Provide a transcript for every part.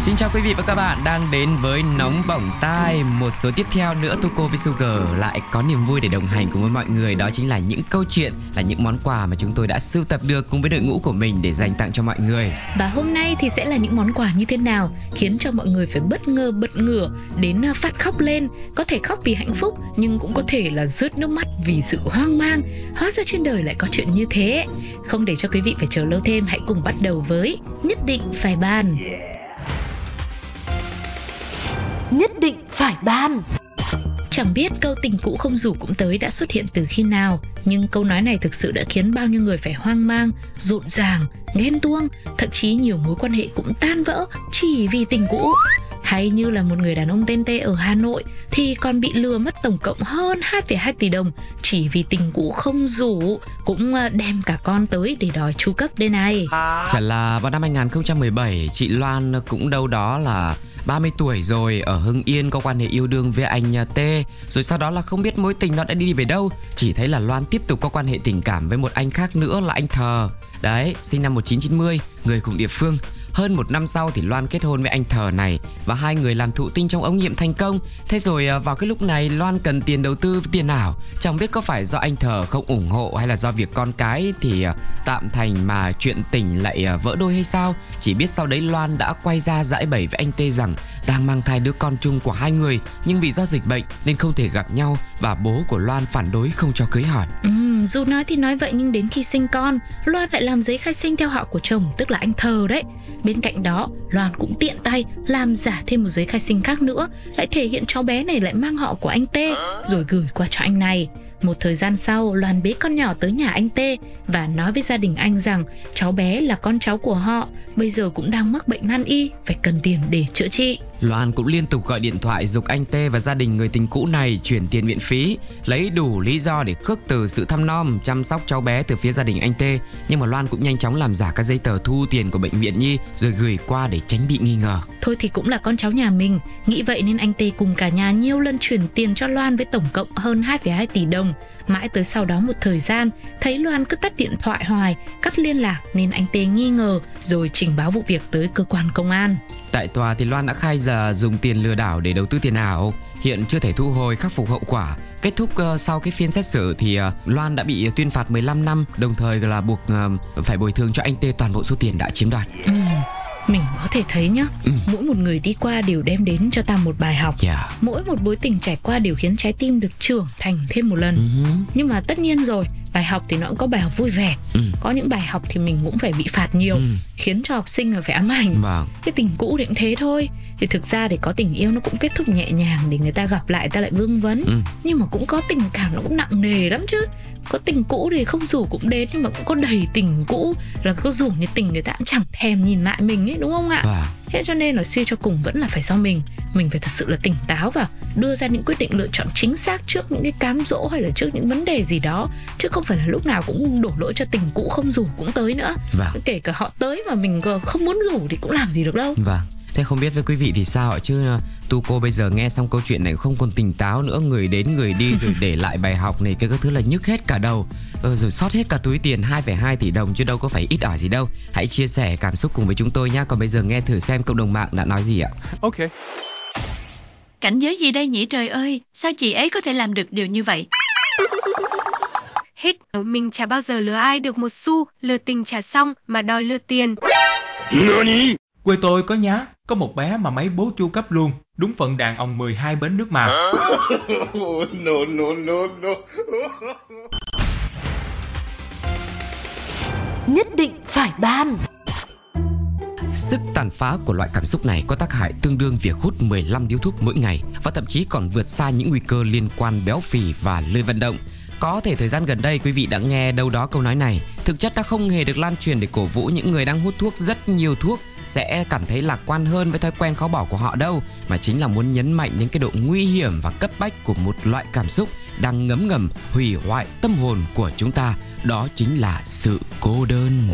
Xin chào quý vị và các bạn đang đến với Nóng Bỏng Tai. Một số tiếp theo nữa Tuko với Sugar lại có niềm vui để đồng hành cùng với mọi người. Đó chính là những câu chuyện, là những món quà mà chúng tôi đã sưu tập được cùng với đội ngũ của mình để dành tặng cho mọi người. Và hôm nay thì sẽ là những món quà như thế nào Khiến cho mọi người phải bất ngờ bật ngửa Đến à, phát khóc lên. Có thể khóc vì hạnh phúc Nhưng cũng có thể là rớt nước mắt vì sự hoang mang. Hóa ra trên đời lại có chuyện như thế. Không để cho quý vị phải chờ lâu thêm Hãy cùng bắt đầu với Nhất định phải bàn nhất định phải ban Chẳng biết câu tình cũ không rủ cũng tới đã xuất hiện từ khi nào Nhưng câu nói này thực sự đã khiến bao nhiêu người phải hoang mang, rộn ràng, ghen tuông Thậm chí nhiều mối quan hệ cũng tan vỡ chỉ vì tình cũ hay như là một người đàn ông tên Tê ở Hà Nội thì còn bị lừa mất tổng cộng hơn 2,2 tỷ đồng chỉ vì tình cũ không rủ cũng ờ, đem cả con tới để đòi chu cấp đây này. Chả là vào năm 2017 chị Loan cũng đâu đó là 30 tuổi rồi ở Hưng Yên có quan hệ yêu đương với anh à, T. Rồi sau đó là không biết mối tình nó đã đi về đâu. Chỉ thấy là Loan tiếp tục có quan hệ tình cảm với một anh khác nữa là anh Thờ. Đấy, sinh năm 1990, người cùng địa phương hơn một năm sau thì Loan kết hôn với anh Thờ này và hai người làm thụ tinh trong ống nghiệm thành công. Thế rồi à, vào cái lúc này Loan cần tiền đầu tư tiền ảo. Chẳng biết có phải do anh Thờ không ủng hộ hay là do việc con cái thì à, tạm thành mà chuyện tình lại à, vỡ đôi hay sao? Chỉ biết sau đấy Loan đã quay ra giải bày với anh Tê rằng đang mang thai đứa con chung của hai người nhưng vì do dịch bệnh nên không thể gặp nhau và bố của Loan phản đối không cho cưới hỏi. Ừ, dù nói thì nói vậy nhưng đến khi sinh con, Loan lại làm giấy khai sinh theo họ của chồng tức là anh Thờ đấy. Bên cạnh đó, Loan cũng tiện tay làm giả thêm một giấy khai sinh khác nữa, lại thể hiện cháu bé này lại mang họ của anh Tê, rồi gửi qua cho anh này. Một thời gian sau, Loan bế con nhỏ tới nhà anh Tê và nói với gia đình anh rằng cháu bé là con cháu của họ, bây giờ cũng đang mắc bệnh nan y, phải cần tiền để chữa trị. Loan cũng liên tục gọi điện thoại dục anh Tê và gia đình người tình cũ này chuyển tiền miễn phí, lấy đủ lý do để khước từ sự thăm nom, chăm sóc cháu bé từ phía gia đình anh Tê. Nhưng mà Loan cũng nhanh chóng làm giả các giấy tờ thu tiền của bệnh viện Nhi rồi gửi qua để tránh bị nghi ngờ. Thôi thì cũng là con cháu nhà mình, nghĩ vậy nên anh Tê cùng cả nhà nhiều lần chuyển tiền cho Loan với tổng cộng hơn 2,2 tỷ đồng. Mãi tới sau đó một thời gian, thấy Loan cứ tắt điện thoại hoài, cắt liên lạc nên anh Tê nghi ngờ rồi trình báo vụ việc tới cơ quan công an. Tại tòa thì Loan đã khai là dùng tiền lừa đảo để đầu tư tiền ảo, hiện chưa thể thu hồi khắc phục hậu quả. Kết thúc uh, sau cái phiên xét xử thì uh, Loan đã bị tuyên phạt 15 năm, đồng thời là buộc uh, phải bồi thường cho anh Tê toàn bộ số tiền đã chiếm đoạt. Ừ mình có thể thấy nhá ừ. mỗi một người đi qua đều đem đến cho ta một bài học yeah. Dạ. mỗi một bối tình trải qua đều khiến trái tim được trưởng thành thêm một lần uh-huh. nhưng mà tất nhiên rồi bài học thì nó cũng có bài học vui vẻ ừ. có những bài học thì mình cũng phải bị phạt nhiều ừ. khiến cho học sinh phải ám ảnh vâng. cái tình cũ thì cũng thế thôi thì thực ra để có tình yêu nó cũng kết thúc nhẹ nhàng để người ta gặp lại ta lại vương vấn ừ. nhưng mà cũng có tình cảm nó cũng nặng nề lắm chứ có tình cũ thì không rủ cũng đến nhưng mà cũng có đầy tình cũ là có rủ như tình người ta cũng chẳng thèm nhìn lại mình ấy đúng không ạ vâng thế cho nên là suy cho cùng vẫn là phải do mình. Mình phải thật sự là tỉnh táo và đưa ra những quyết định lựa chọn chính xác trước những cái cám dỗ hay là trước những vấn đề gì đó. Chứ không phải là lúc nào cũng đổ lỗi cho tình cũ không rủ cũng tới nữa. Vâng. kể cả họ tới mà mình không muốn rủ thì cũng làm gì được đâu. Vâng Thế không biết với quý vị thì sao ạ? Chứ ờ, tu cô bây giờ nghe xong câu chuyện này không còn tỉnh táo nữa người đến người đi rồi để lại bài học này cái các thứ là nhức hết cả đầu. Ờ, rồi sót hết cả túi tiền 2,2 tỷ đồng chứ đâu có phải ít ỏi gì đâu. Hãy chia sẻ cảm xúc cùng với chúng tôi nhé còn bây giờ nghe thử xem cộng đồng mạng đã nói gì ạ? Ok. Cảnh giới gì đây nhỉ? Trời ơi sao chị ấy có thể làm được điều như vậy? Hít, mình chả bao giờ lừa ai được một xu, lừa tình trả xong mà đòi lừa tiền. Nani? Quê tôi có nhá, có một bé mà mấy bố chu cấp luôn, đúng phận đàn ông 12 bến nước mà. no, no, no, no. Nhất định phải ban. Sức tàn phá của loại cảm xúc này có tác hại tương đương việc hút 15 điếu thuốc mỗi ngày và thậm chí còn vượt xa những nguy cơ liên quan béo phì và lười vận động. Có thể thời gian gần đây quý vị đã nghe đâu đó câu nói này Thực chất đã không hề được lan truyền để cổ vũ những người đang hút thuốc rất nhiều thuốc sẽ cảm thấy lạc quan hơn với thói quen khó bỏ của họ đâu mà chính là muốn nhấn mạnh đến cái độ nguy hiểm và cấp bách của một loại cảm xúc đang ngấm ngầm hủy hoại tâm hồn của chúng ta đó chính là sự cô đơn.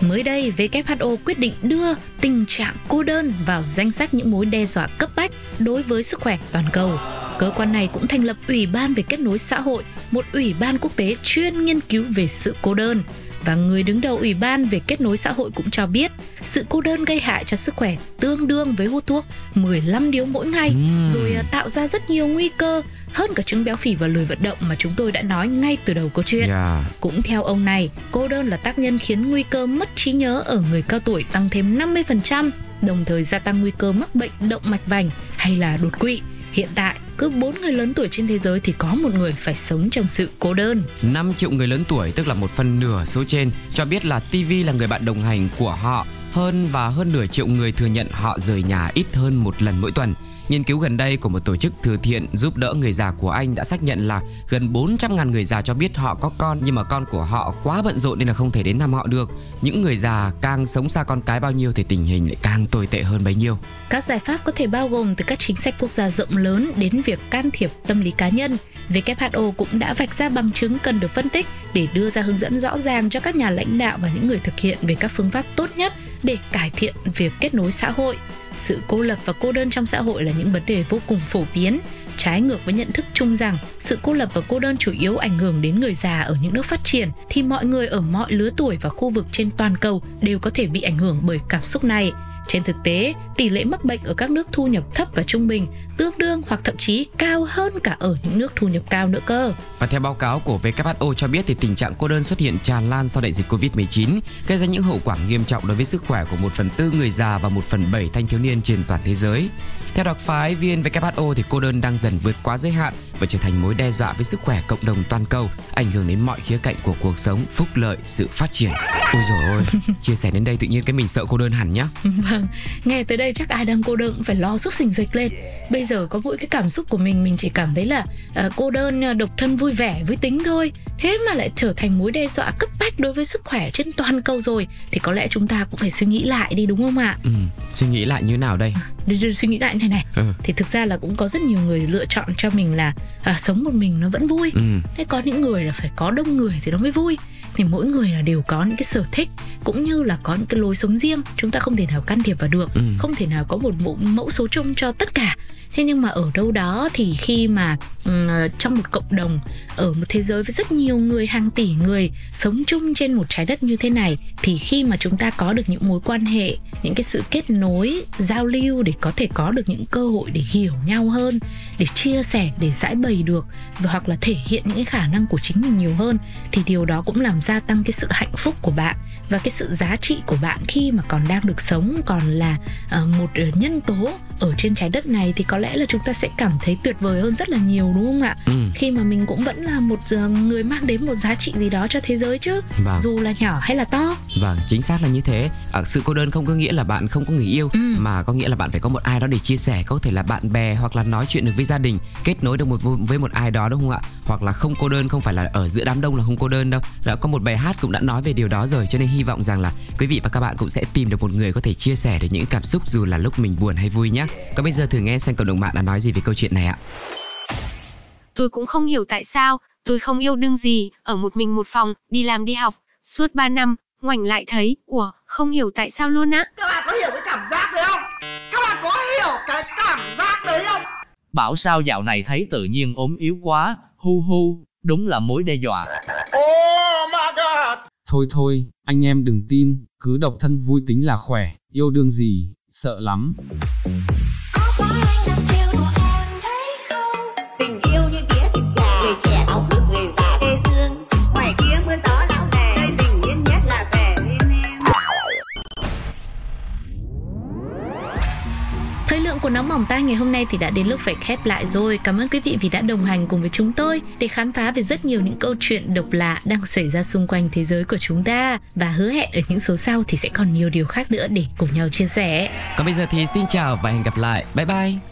Mới đây, WHO quyết định đưa tình trạng cô đơn vào danh sách những mối đe dọa cấp bách đối với sức khỏe toàn cầu. Cơ quan này cũng thành lập Ủy ban về kết nối xã hội, một ủy ban quốc tế chuyên nghiên cứu về sự cô đơn. Và người đứng đầu Ủy ban về kết nối xã hội cũng cho biết sự cô đơn gây hại cho sức khỏe tương đương với hút thuốc 15 điếu mỗi ngày Ừm. rồi à, tạo ra rất nhiều nguy cơ hơn cả chứng béo phì và lười vận động mà chúng tôi đã nói ngay từ đầu câu chuyện. Yeah. Cũng theo ông này, cô đơn là tác nhân khiến nguy cơ mất trí nhớ ở người cao tuổi tăng thêm 50%, đồng thời gia tăng nguy cơ mắc bệnh động mạch vành hay là đột quỵ. Hiện tại, cứ 4 người lớn tuổi trên thế giới thì có một người phải sống trong sự cô đơn. 5 triệu người lớn tuổi tức là một phần nửa số trên cho biết là TV là người bạn đồng hành của họ hơn và hơn nửa triệu người thừa nhận họ rời nhà ít hơn một lần mỗi tuần. Nghiên cứu gần đây của một tổ chức từ thiện giúp đỡ người già của Anh đã xác nhận là gần 400.000 người già cho biết họ có con, nhưng mà con của họ quá bận rộn nên là không thể đến thăm họ được. Những người già càng sống xa con cái bao nhiêu thì tình hình lại càng tồi tệ hơn bấy nhiêu. Các giải pháp có thể bao gồm từ các chính sách quốc gia rộng lớn đến việc can thiệp tâm lý cá nhân. WHO cũng đã vạch ra bằng chứng cần được phân tích để đưa ra hướng dẫn rõ ràng cho các nhà lãnh đạo và những người thực hiện về các phương pháp tốt nhất để cải thiện việc kết nối xã hội. Sự cô lập và cô đơn trong xã hội là những vấn đề vô cùng phổ biến, trái ngược với nhận thức chung rằng sự cô lập và cô đơn chủ yếu ảnh hưởng đến người già ở những nước phát triển thì mọi người ở mọi lứa tuổi và khu vực trên toàn cầu đều có thể bị ảnh hưởng bởi cảm xúc này. Trên thực tế, tỷ lệ mắc bệnh ở các nước thu nhập thấp và trung bình tương đương hoặc thậm chí cao hơn cả ở những nước thu nhập cao nữa cơ. Và theo báo cáo của WHO cho biết thì tình trạng cô đơn xuất hiện tràn lan sau đại dịch Covid-19, gây ra những hậu quả nghiêm trọng đối với sức khỏe của một phần tư người già và một phần bảy thanh thiếu niên trên toàn thế giới. Theo đặc phái viên WHO thì cô đơn đang dần vượt quá giới hạn và trở thành mối đe dọa với sức khỏe cộng đồng toàn cầu, ảnh hưởng đến mọi khía cạnh của cuộc sống, phúc lợi, sự phát triển. Ôi dồi ôi, chia sẻ đến đây tự nhiên cái mình sợ cô đơn hẳn nhá. Vâng, nghe tới đây chắc ai đang cô đơn cũng phải lo xúc xình dịch lên. Bây giờ có mỗi cái cảm xúc của mình mình chỉ cảm thấy là à, cô đơn, à, độc thân vui vẻ với tính thôi. Thế mà lại trở thành mối đe dọa cấp bách đối với sức khỏe trên toàn cầu rồi thì có lẽ chúng ta cũng phải suy nghĩ lại đi đúng không ạ? Ừ, suy nghĩ lại như nào đây? Đi, đi, suy nghĩ lại này này. Ừ. Thì thực ra là cũng có rất nhiều người lựa chọn cho mình là à, sống một mình nó vẫn vui. Ừ. Thế có những người là phải có đông người thì nó mới vui thì mỗi người là đều có những cái sở thích cũng như là có những cái lối sống riêng chúng ta không thể nào can thiệp vào được Ừ. không thể nào có một mẫu, mẫu số chung cho tất cả thế nhưng mà ở đâu đó thì khi mà ừm, trong một cộng đồng ở một thế giới với rất nhiều người hàng tỷ người sống chung trên một trái đất như thế này thì khi mà chúng ta có được những mối quan hệ những cái sự kết nối giao lưu để có thể có được những cơ hội để hiểu nhau hơn để chia sẻ để giải bày được và hoặc là thể hiện những cái khả năng của chính mình nhiều hơn thì điều đó cũng làm gia tăng cái sự hạnh phúc của bạn và cái sự giá trị của bạn khi mà còn đang được sống còn là ờ, một ờ, nhân tố ở trên trái đất này thì có lẽ là chúng ta sẽ cảm thấy tuyệt vời hơn rất là nhiều đúng không ạ Ừ. khi mà mình cũng vẫn là một ờ, người mang đến một giá trị gì đó cho thế giới chứ Vâng. dù là nhỏ hay là to Vâng, chính xác là như thế. À, sự cô đơn không có nghĩa là bạn không có người yêu, Ừ. mà có nghĩa là bạn phải có một ai đó để chia sẻ, có thể là bạn bè hoặc là nói chuyện được với gia đình, kết nối được một với một ai đó đúng không ạ? Hoặc là không cô đơn không phải là ở giữa đám đông là không cô đơn đâu. Đã có một bài hát cũng đã nói về điều đó rồi, cho nên hy vọng rằng là quý vị và các bạn cũng sẽ tìm được một người có thể chia sẻ được những cảm xúc dù là lúc mình buồn hay vui nhé. Còn bây giờ thử nghe xem cộng đồng mạng đã nói gì về câu chuyện này ạ. Tôi cũng không hiểu tại sao, tôi không yêu đương gì, ở một mình một phòng, đi làm đi học, suốt 3 năm, ngoảnh lại thấy, ủa, không hiểu tại sao luôn á. Các bạn có hiểu cái cảm giác đấy không? Các bạn có hiểu cái cảm giác đấy không? Bảo sao dạo này thấy tự nhiên ốm yếu quá, hu hu, đúng là mối đe dọa. Thôi thôi, anh em đừng tin, cứ độc thân vui tính là khỏe, yêu đương gì, sợ lắm. Mỏng tay ngày hôm nay thì đã đến lúc phải khép lại rồi. Cảm ơn quý vị vì đã đồng hành cùng với chúng tôi để khám phá về rất nhiều những câu chuyện độc lạ đang xảy ra xung quanh thế giới của chúng ta. Và hứa hẹn ở những số sau thì sẽ còn nhiều điều khác nữa để cùng nhau chia sẻ. Còn bây giờ thì xin chào và hẹn gặp lại. Bye bye.